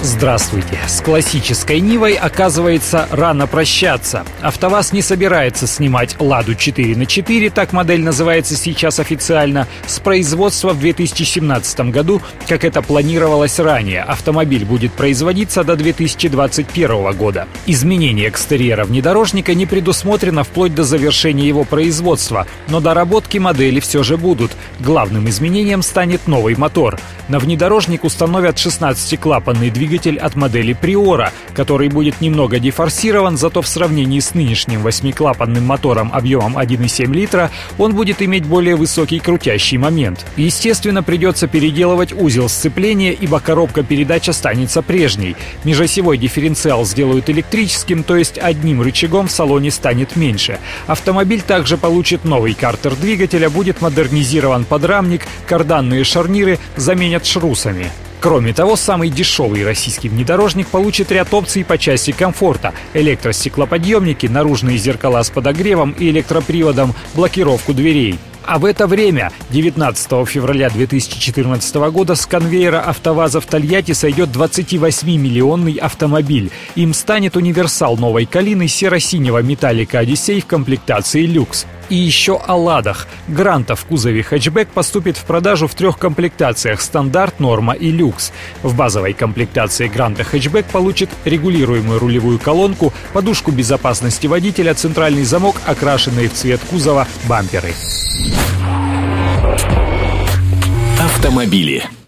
Здравствуйте. С классической Нивой, оказывается, рано прощаться. АвтоВАЗ не собирается снимать «Ладу 4 на 4 так модель называется сейчас официально, с производства в 2017 году, как это планировалось ранее. Автомобиль будет производиться до 2021 года. Изменение экстерьера внедорожника не предусмотрено вплоть до завершения его производства, но доработки модели все же будут. Главным изменением станет новый мотор. На внедорожник установят 16-клапанный двигатель двигатель от модели Приора, который будет немного дефорсирован, зато в сравнении с нынешним восьмиклапанным мотором объемом 1,7 литра он будет иметь более высокий крутящий момент. Естественно, придется переделывать узел сцепления, ибо коробка передач останется прежней. Межосевой дифференциал сделают электрическим, то есть одним рычагом в салоне станет меньше. Автомобиль также получит новый картер двигателя, будет модернизирован подрамник, карданные шарниры заменят шрусами. Кроме того, самый дешевый российский внедорожник получит ряд опций по части комфорта. Электростеклоподъемники, наружные зеркала с подогревом и электроприводом, блокировку дверей. А в это время, 19 февраля 2014 года, с конвейера АвтоВАЗа в Тольятти сойдет 28-миллионный автомобиль. Им станет универсал новой калины серо-синего металлика «Одиссей» в комплектации «Люкс». И еще о «Ладах». Гранта в кузове хэтчбэк поступит в продажу в трех комплектациях – стандарт, норма и люкс. В базовой комплектации Гранта хэтчбэк получит регулируемую рулевую колонку, подушку безопасности водителя, центральный замок, окрашенные в цвет кузова бамперы. Автомобили.